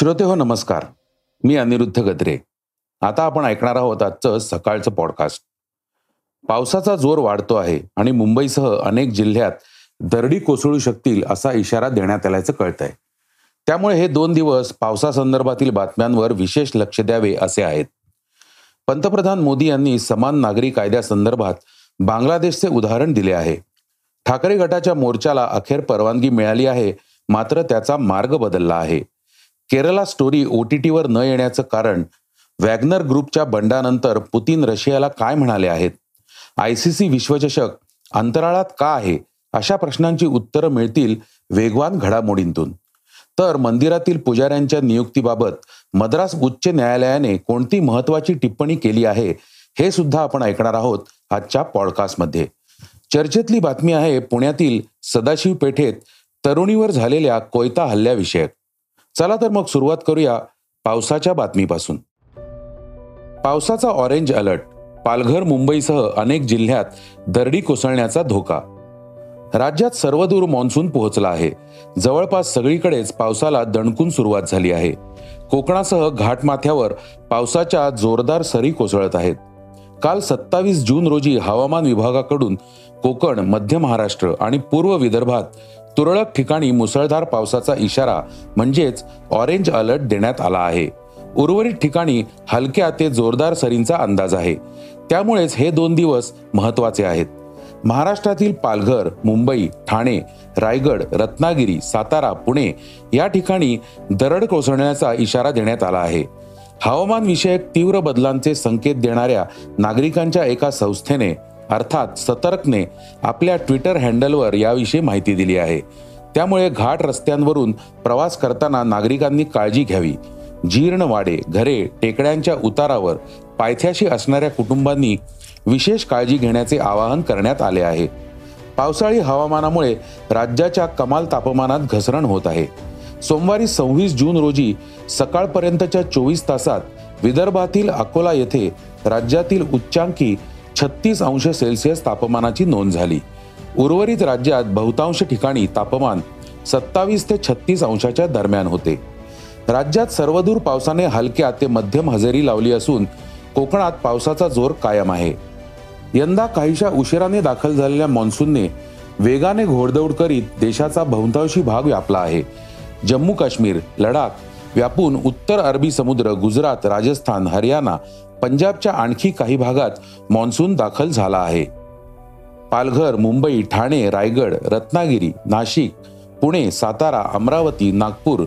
श्रोते हो नमस्कार. मी अनिरुद्ध गद्रे. आता आपण ऐकणार आहोत आजचं सकाळचं पॉडकास्ट पावसाचा जोर वाढतो आहे आणि मुंबईसह अनेक जिल्ह्यात दरडी कोसळू शकतील असा इशारा देण्यात आल्याचं कळत आहे त्यामुळे हे दोन दिवस पावसासंदर्भातील बातम्यांवर विशेष लक्ष द्यावे असे आहेत. पंतप्रधान मोदी यांनी समान नागरी कायद्यासंदर्भात बांगलादेशचे उदाहरण दिले आहे. ठाकरे गटाच्या मोर्चाला अखेर परवानगी मिळाली आहे मात्र त्याचा मार्ग बदलला आहे. केरला स्टोरी ओ टी टीवर न येण्याचं कारण वॅग्नर ग्रुपच्या बंडानंतर पुतीन रशियाला काय म्हणाले आहेत? आय सी सी विश्वचषक अंतराळात का आहे? अशा प्रश्नांची उत्तरं मिळतील वेगवान घडामोडींतून. तर मंदिरातील पुजाऱ्यांच्या नियुक्तीबाबत मद्रास उच्च न्यायालयाने कोणती महत्वाची टिप्पणी केली आहे हे सुद्धा आपण ऐकणार आहोत आजच्या पॉडकास्टमध्ये चर्चेतली बातमी आहे पुण्यातील सदाशिव पेठेत तरुणीवर झालेल्या कोयता हल्ल्याविषयक. चला तर मग सुरुवात करूया पावसाच्या बातमीपासून. पावसाचा ऑरेंज अलर्ट पालघर मुंबईसह अनेक जिल्ह्यात दरडी कोसळण्याचा धोका. राज्यात सर्वदूर मान्सून पोहोचला आहे. जवळपास सगळीकडेच पावसाला दणकून सुरुवात झाली आहे. कोकणासह घाटमाथ्यावर पावसाच्या जोरदार सरी कोसळत आहेत. काल सत्तावीस जून रोजी हवामान विभागाकडून कोकण मध्य महाराष्ट्र आणि पूर्व विदर्भात तुरळक ठिकाणी मुसळधार पावसाचा इशारा म्हणजेच ऑरेंज अलर्ट देण्यात आला आहे. उर्वरित ठिकाणी हलक्या ते जोरदार सरींचा अंदाज आहे. त्यामुळेच हे दोन दिवस महत्त्वाचे आहेत. महाराष्ट्रातील पालघर मुंबई ठाणे रायगड रत्नागिरी सातारा पुणे या ठिकाणी दरड कोसळण्याचा इशारा देण्यात आला आहे. हवामान विषयक तीव्र बदलांचे संकेत देणाऱ्या नागरिकांच्या एका संस्थेने अर्थात सतर्कने आपल्या ट्विटर हँडलवर याविषयी माहिती दिली आहे. त्यामुळे घाट रस्त्यांवरून प्रवास करताना नागरिकांनी काळजी घ्यावी. जीर्ण वाडे घरे टेकड्यांच्या उतारावर पायथ्याशी असणाऱ्या कुटुंबांनी विशेष काळजी घेण्याचे आवाहन करण्यात आले आहे. पावसाळी हवामानामुळे राज्याच्या कमाल तापमानात घसरण होत आहे. सोमवारी सव्वीस जून रोजी सकाळपर्यंतच्या चोवीस तासात विदर्भातील अकोला येथे राज्यातील उच्चांकी छत्तीस अंश सेल्सिअस तापमानाची नोंद झाली. उर्वरित राज्यात बहुतांश ठिकाणी तापमान सत्तावीस ते छत्तीस अंशाच्या दरम्यान होते. राज्यात सर्वदूर पावसाने हलक्या ते मध्यम हजेरी लावली असून कोकणात पावसाचा जोर कायम आहे. यंदा काहीशा उशिराने दाखल झालेल्या मान्सूनने वेगाने घोडदौड करीत देशाचा बहुतांशी भाग व्यापला आहे. जम्मू काश्मीर लडाख व्यापून उत्तर अरबी समुद्र गुजरात राजस्थान हरियाणा पंजाबच्या आणखी काही भागात मान्सून दाखल झाला आहे. पालघर मुंबई ठाणे रायगड रत्नागिरी नाशिक पुणे सातारा अमरावती नागपूर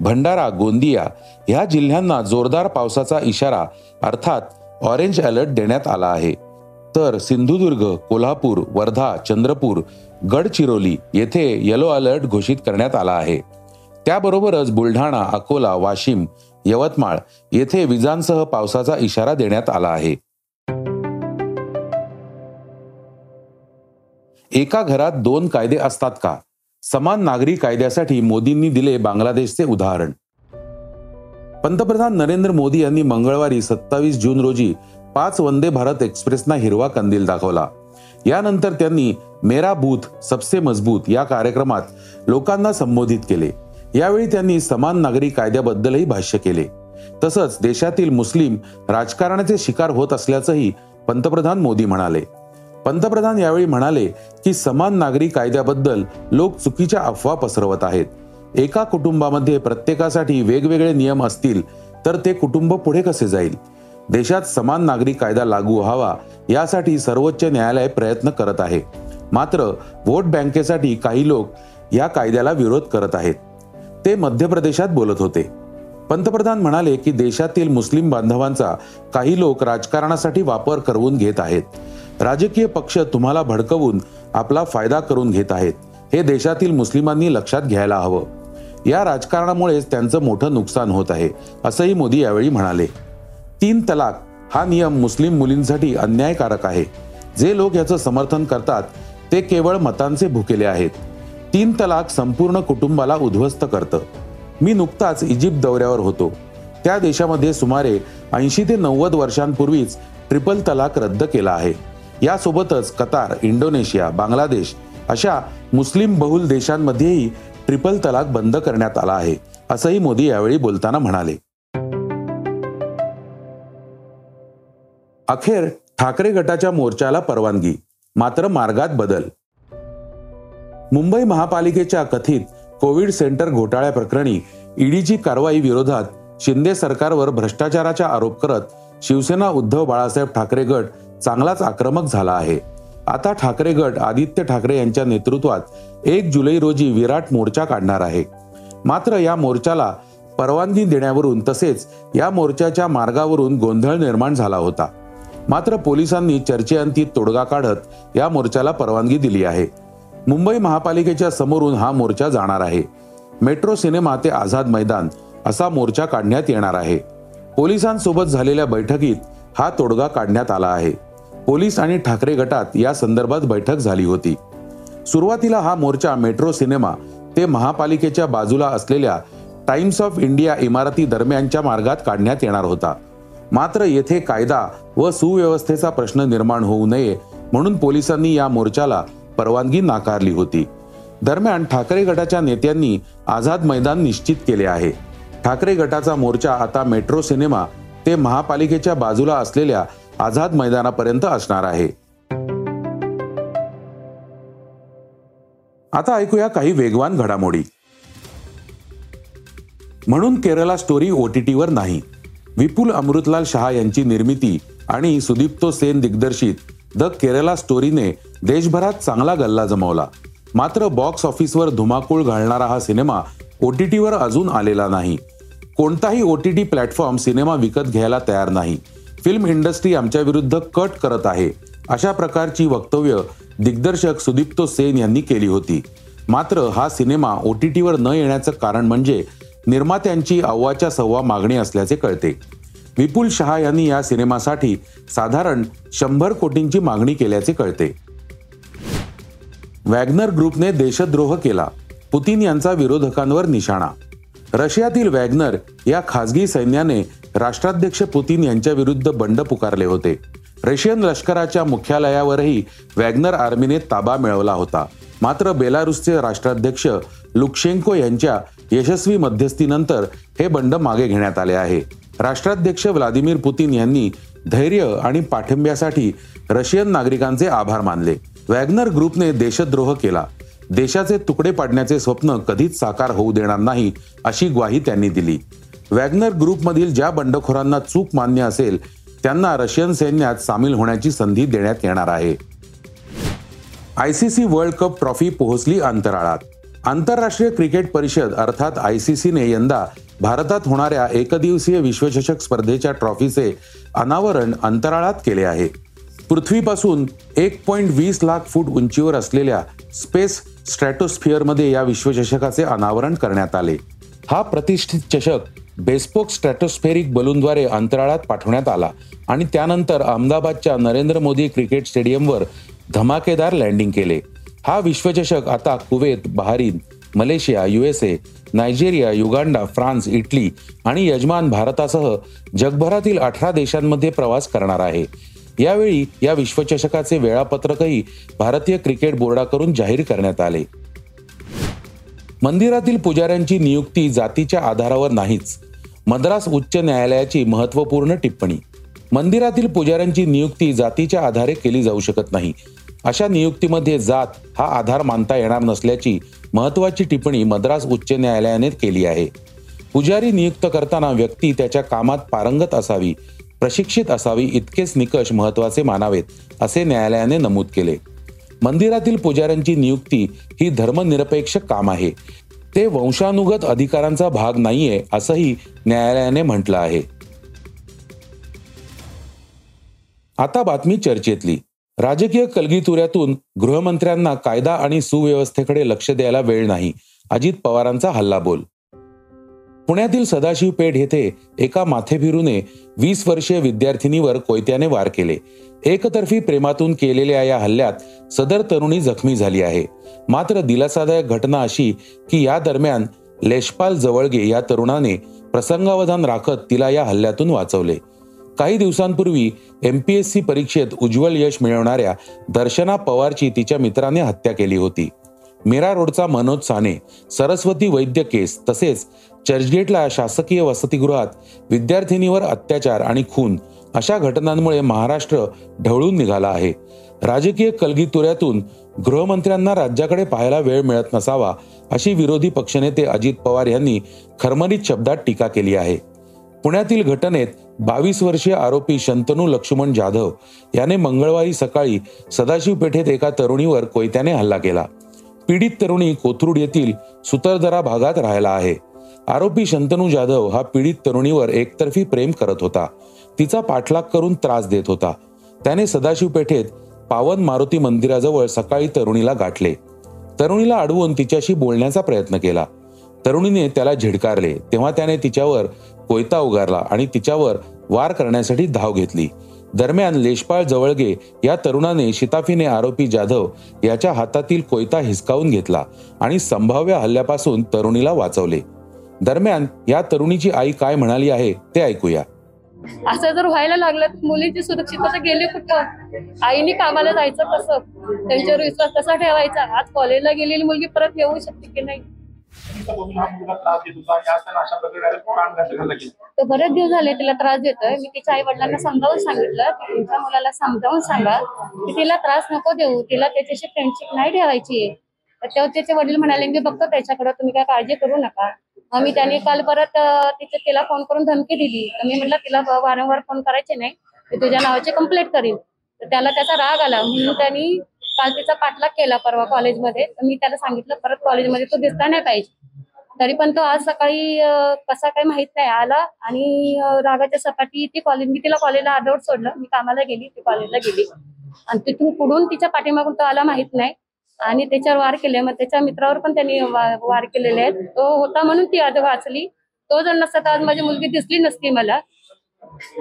भंडारा गोंदिया ह्या जिल्ह्यांना जोरदार पावसाचा इशारा अर्थात ऑरेंज अलर्ट देण्यात आला आहे. तर सिंधुदुर्ग कोल्हापूर वर्धा चंद्रपूर गडचिरोली येथे येलो अलर्ट घोषित करण्यात आला आहे. त्याबरोबरच बुलढाणा अकोला वाशिम यवतमाळ येथे विजांसह पावसाचा इशारा देण्यात आला आहे. एका घरात दोन कायदे असतात का? समान नागरी कायद्यासाठी मोदींनी दिले बांगलादेशचे उदाहरण. पंतप्रधान नरेंद्र मोदी यांनी मंगळवारी सत्तावीस जून रोजी पाच वंदे भारत एक्सप्रेसना हिरवा कंदील दाखवला. यानंतर त्यांनी मेरा बूथ सबसे मजबूत या कार्यक्रमात लोकांना संबोधित केले. यावेळी त्यांनी समान नागरी कायद्याबद्दलही भाष्य केले. तसंच देशातील मुस्लिम राजकारणाचे शिकार होत असल्याचंही पंतप्रधान मोदी म्हणाले. पंतप्रधान यावेळी म्हणाले की समान नागरी कायद्याबद्दल लोक चुकीच्या अफवा पसरवत आहेत. एका कुटुंबामध्ये प्रत्येकासाठी वेगवेगळे नियम असतील तर ते कुटुंब पुढे कसे जाईल? देशात समान नागरी कायदा लागू व्हावा यासाठी सर्वोच्च न्यायालय प्रयत्न करत आहे. मात्र वोट बँकेसाठी काही लोक या कायद्याला विरोध करत आहेत. ते मध्य प्रदेशात बोलत होते. पंतप्रधान म्हणाले की देशातील मुस्लिम बांधवांचा काही लोक राजकारणासाठी वापर करून घेत आहेत. राजकीय पक्ष तुम्हाला भडकवून आपला फायदा करून घेत आहेत. हे देशातील मुस्लिमांनी लक्षात घ्यायला हवं. या राजकारणामुळेच त्यांचं मोठं नुकसान होत आहे असंही मोदी यावेळी म्हणाले. तीन तलाक हा नियम मुस्लिम मुलींसाठी अन्यायकारक आहे. जे लोक याचं समर्थन करतात ते केवळ मतांचे भुकेले आहेत. तीन तलाक संपूर्ण कुटुंबाला उद्ध्वस्त करतं. मी नुकताच इजिप्त दौऱ्यावर होतो. त्या देशामध्ये सुमारे ऐंशी ते नव्वद वर्षांपूर्वीच ट्रिपल तलाक रद्द केला आहे. यासोबतच कतार इंडोनेशिया बांगलादेश अशा मुस्लिम बहुल देशांमध्येही ट्रिपल तलाक बंद करण्यात आला आहे असंही मोदी यावेळी बोलताना म्हणाले. अखेर ठाकरे गटाच्या मोर्चाला परवानगी मात्र मार्गात बदल मुंबई महापालिकेच्या कथित कोविड सेंटर घोटाळ्याप्रकरणी ईडीची कारवाई विरोधात शिंदे सरकारवर भ्रष्टाचाराचा आरोप करत शिवसेना उद्धव बाळासाहेब ठाकरे गट चांगलाच आक्रमक झाला आहे. आता ठाकरे गट आदित्य ठाकरे यांच्या नेतृत्वात एक जुलै रोजी विराट मोर्चा काढणार आहे. मात्र या मोर्चाला परवानगी देण्यावरून तसेच या मोर्चाच्या मार्गावरून गोंधळ निर्माण झाला होता. मात्र पोलिसांनी चर्चेअंती तोडगा काढत या मोर्चाला परवानगी दिली आहे. मुंबई महापालिकेच्या समोरून हा मोर्चा जाणार आहे. मेट्रो सिनेमा ते आझाद मैदान असा मोर्चा काढण्यात येणार आहे. पोलिसांसोबत झालेल्या बैठकीत हा तोडगा काढण्यात आला आहे. पोलीस आणि ठाकरे गटात या संदर्भात बैठक झाली होती. सुरुवातीला हा मोर्चा मेट्रो सिनेमा ते महापालिकेच्या बाजूला असलेल्या टाइम्स ऑफ इंडिया इमारती दरम्यानच्या मार्गात काढण्यात येणार होता. मात्र येथे कायदा व सुव्यवस्थेचा प्रश्न निर्माण होऊ नये म्हणून पोलिसांनी या मोर्चाला परवानगी नाकारली होती. दरम्यान ठाकरे गटाच्या नेत्यांनी आझाद मैदान निश्चित केले आहे. ठाकरे गटाचा मोर्चा आता मेट्रो सिनेमा ते महापालिकेच्या बाजूला असलेल्या आझाद मैदानापर्यंत असणार आहे. आता ऐकूया काही वेगवान घडामोडी. म्हणून केरला स्टोरी ओटीटीवर नाही. विपुल अमृतलाल शहा यांची निर्मिती आणि सुदीप्तो सेन दिग्दर्शित द केरला स्टोरीने देशभरात चांगला गल्ला जमवला. मात्र बॉक्स ऑफिसवर धुमाकूळ घालणारा हा सिनेमा ओ टी टीवर अजून आलेला नाही. कोणताही O T T platform cinema विकत घ्यायला तयार नाही. फिल्म इंडस्ट्री आमच्या विरुद्ध कट करत आहे अशा प्रकारची वक्तव्य दिग्दर्शक सुदीप्तो सेन यांनी केली होती. मात्र हा सिनेमा ओ टी टीवर न येण्याचं कारण म्हणजे निर्मात्यांची अव्वाच्या सव्वा मागणी असल्याचे कळते. विपुल शहा यांनी या सिनेमासाठी साधारण शंभर कोटींची मागणी केल्याचे कळते. वॅग्नर ग्रुपने देशद्रोह केला पुतीन यांचा विरोधकांवर निशाणा. रशियातील वॅग्नर या खासगी सैन्याने राष्ट्राध्यक्ष पुतीन यांच्या विरुद्ध बंड पुकारले होते. रशियन लष्कराच्या मुख्यालयावरही वॅग्नर आर्मीने ताबा मिळवला होता. मात्र बेलारुसचे राष्ट्राध्यक्ष लुकशेंको यांच्या यशस्वी मध्यस्थीनंतर हे बंड मागे घेण्यात आले आहे. राष्ट्राध्यक्ष व्लादिमीर पुतीन यांनी धैर्य आणि पाठिंब्यासाठी रशियन नागरिकांचे आभार मानले. वॅग्नर ग्रुपने देशद्रोह केला. देशाचे तुकडे पाडण्याचे स्वप्न कधीच साकार होऊ देणार नाही अशी ग्वाही त्यांनी दिली. वॅग्नर ग्रुपमधील ज्या बंडखोरांना चूक मान्य असेल त्यांना रशियन सैन्यात सामील होण्याची संधी देण्यात येणार आहे. आयसीसी वर्ल्ड कप ट्रॉफी पोहोचली अंतराळात. आंतरराष्ट्रीय क्रिकेट परिषद अर्थात आयसीसीने यंदा भारतात होणाऱ्या एकदिवसीय विश्वचषक स्पर्धेच्या ट्रॉफीचे अनावरण अंतराळात केले आहे. पृथ्वीपासून एक पॉईंट वीस लाख फूट उंचीवर असलेल्या स्पेस स्ट्रॅटोस्फिअरमध्ये या विश्वचषकाचे अनावरण करण्यात आले. हा प्रतिष्ठित चषक बेस्पोक स्ट्रॅटोस्फेरिक बलूनद्वारे अंतराळात पाठवण्यात आला आणि त्यानंतर अहमदाबादच्या नरेंद्र मोदी क्रिकेट स्टेडियमवर धमाकेदार लँडिंग केले. हा विश्वचषक आता Kuwait Bahrain Malaysia USA Nigeria Uganda France Italy आणि यजमान भारतासह जगभरातील अठरा देशांमध्ये प्रवास करणार आहे. यावेळी या विश्वचषकाचे वेळापत्रकही भारतीय क्रिकेट बोर्डाकडून जाहीर करण्यात आले. मंदिरातील पुजाऱ्यांची नियुक्ती जातीच्या आधारावर नाहीच. मद्रास उच्च न्यायालयाची महत्त्वपूर्ण टिप्पणी. मंदिरातील पुजाऱ्यांची नियुक्ती जातीच्या आधारे केली जाऊ शकत नाही. अशा नियुक्तीमध्ये जात हा आधार मानता येणार नसल्याची महत्वाची टिप्पणी मद्रास उच्च न्यायालयाने केली आहे. पुजारी नियुक्त करताना व्यक्ती त्याच्या कामात पारंगत असावी प्रशिक्षित असावी इतकेच निकष महत्त्वाचे मानावेत असे न्यायालयाने नमूद केले. मंदिरातील पुजाऱ्यांची नियुक्ती ही धर्मनिरपेक्ष काम आहे. ते वंशानुगत अधिकारांचा भाग नाहीये असंही न्यायालयाने म्हटलं आहे. आता बातमी चर्चेतली. राजकीय कलगीतुऱ्यातून गृहमंत्र्यांना कायदा आणि सुव्यवस्थेकडे लक्ष द्यायला वेळ नाही. अजित पवारांचा हल्लाबोल पुण्यातील सदाशिव पेठ येथे एका माथेभिरूने वीस वर्षीय विद्यार्थिनीवर कोयत्याने वार केले. एकतर्फी प्रेमातून केलेल्या या हल्ल्यात सदर तरुणी जखमी झाली आहे. मात्र दिलासादायक घटना अशी की या दरम्यान लेशपाल जवळगे या तरुणाने प्रसंगावधान राखत तिला या हल्ल्यातून वाचवले. काही दिवसांपूर्वी एम पी एस सी परीक्षेत उज्ज्वल यश मिळवणाऱ्या दर्शना पवारची तिच्या मित्राने हत्या केली होती. मीरा रोडचा मनोज साने सरस्वती वैद्य केस तसेच चर्चगेटला शासकीय वसतिगृहात विद्यार्थिनीवर अत्याचार आणि खून अशा घटनांमुळे महाराष्ट्र ढवळून निघाला आहे. राजकीय कलगीतुऱ्यातून गृहमंत्र्यांना राज्याकडे पाहायला वेळ मिळत नसावा अशी विरोधी पक्षनेते अजित पवार यांनी खरमरीत शब्दात टीका केली आहे. पुण्यातील घटनेत बावीस वर्षीय आरोपी शंतनू लक्ष्मण जाधव याने मंगळवारी सकाळी सदाशिव पेठेत एका तरुणीवर कोयत्याने हल्ला केला. पीडित तरुणी कोथरूड येथील सुतरदरा भागात राहिला आहे. आरोपी शंतनू जाधव हा पीडित तरुणीवर एकतर्फी प्रेम करत होता. तिचा पाठलाग करून त्रास देत होता. त्याने सदाशिव पेठेत पावन मारुती मंदिराजवळ सकाळी तरुणीला गाठले. तरुणीला अडवून तिच्याशी बोलण्याचा प्रयत्न केला. तरुणीने त्याला झिडकारले. तेव्हा त्याने तिच्यावर कोयता उगारला आणि तिच्यावर वार करण्यासाठी धाव घेतली. दरम्यान लेशपाळ जवळगे या तरुणाने शिताफीने आरोपी जाधव याच्या हातातील कोयता हिसकावून घेतला आणि संभाव्य हल्ल्यापासून तरुणीला वाचवले. दरम्यान या तरुणीची आई काय म्हणाली आहे ते ऐकूया. असं जर व्हायला लागलं तर मुलींची सुरक्षितता गेली कुठं? आईने कामाला जायचं कसं? त्यांच्यावर विश्वास कसा ठेवायचा? आज कॉलेजला गेलेली मुलगी परत येऊ शकते की नाही? तो बरेच दिवस झाले तिला त्रास देतोय. मी तिच्या आई वडिलांना समजावून सांगितलं की तुमच्या मुलाला समजावून सांगा की तिला त्रास नको देऊ. तिला त्याच्याशी फ्रेंडशिप नाही ठेवायची तर तेव्हा त्याचे वडील म्हणाले मी बघतो त्याच्याकडे तुम्ही काय काळजी करू नका. मग मी त्याने काल परत तिथे तिला फोन करून धमकी दिली. तर मी म्हटलं तिला वारंवार फोन करायचे नाही. मी तुझ्या नावाची कंप्लेंट करीन. तर त्याला त्याचा राग आला. म्हणून त्यांनी काल तिचा पाठलाग केला परवा कॉलेजमध्ये. तर मी त्याला सांगितलं परत कॉलेजमध्ये तो दिसता नाही पाहिजे. तरी पण तो आज सकाळी कसा काही माहीत नाही आला आणि रागाच्या सपाटी ती कॉलेज मी तिला कॉलेजला अर्धवट सोडलं. मी कामाला गेली ती कॉलेजला गेली. आणि तिथून पुढून तिच्या पाठीमागून तो आला माहीत नाही. आणि त्याच्यावर वार केले. मग त्याच्या मित्रावर पण त्यांनी वार केलेले आहेत. तो होता म्हणून ती आज वाचली. तो जर नसता तर आज माझी मुलगी दिसली नसती मला.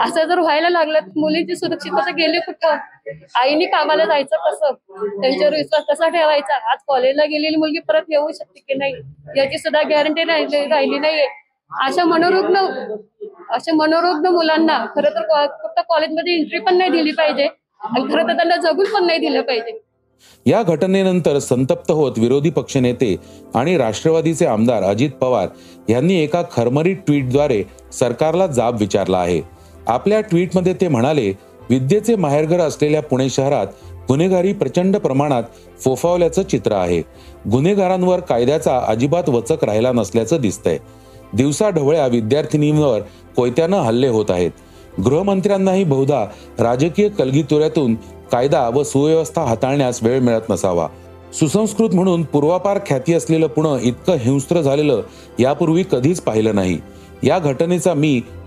असं जर व्हायला लागलं मुलीची सुरक्षितता गेली कुठं? आईने कामाला जायचं कसं? त्यांच्यावर विश्वास कसा ठेवायचा? आज कॉलेजला गेलेली मुलगी परत येऊ शकते की नाही? याची सुद्धा गॅरंटी राहिली नाहीये. अशा मनोरुग्ण अशा मनोरुग्ण मुलांना खरं तर फक्त कॉलेजमध्ये एंट्री पण नाही दिली पाहिजे आणि खरं तर त्यांना जगून पण नाही दिलं पाहिजे. या घटनेनंतर संतप्त होत विरोधी पक्षनेते आणि राष्ट्रवादीचे आमदार अजित पवार यांनी एका खरमरी ट्विटद्वारे सरकारला जाब विचारला आहे. आपल्या ट्विटमध्ये ते म्हणाले विद्येचे माहेरघर असलेल्या पुणे शहरात गुन्हेगारी प्रचंड प्रमाणात फोफावल्याचं चित्र आहे. गुन्हेगारांवर कायद्याचा अजिबात वचक राहिला नसल्याचं दिसतंय. दिवसा ढवळ्या विद्यार्थिनींवर कोयत्यानं हल्ले होत आहेत. गृहमंत्र्यांनाही बहुधा राजकीय कलगीतुऱ्यातून कायदा व सुव्यवस्था हाताळण्यास वेळ मिळत नसावा. सुसंस्कृत म्हणून पूर्वापार ख्याती असलेलं पुणे इतकं हिंस्त्र झालेलं यापूर्वी कधीच पाहिलं नाही. या घटनेचा मी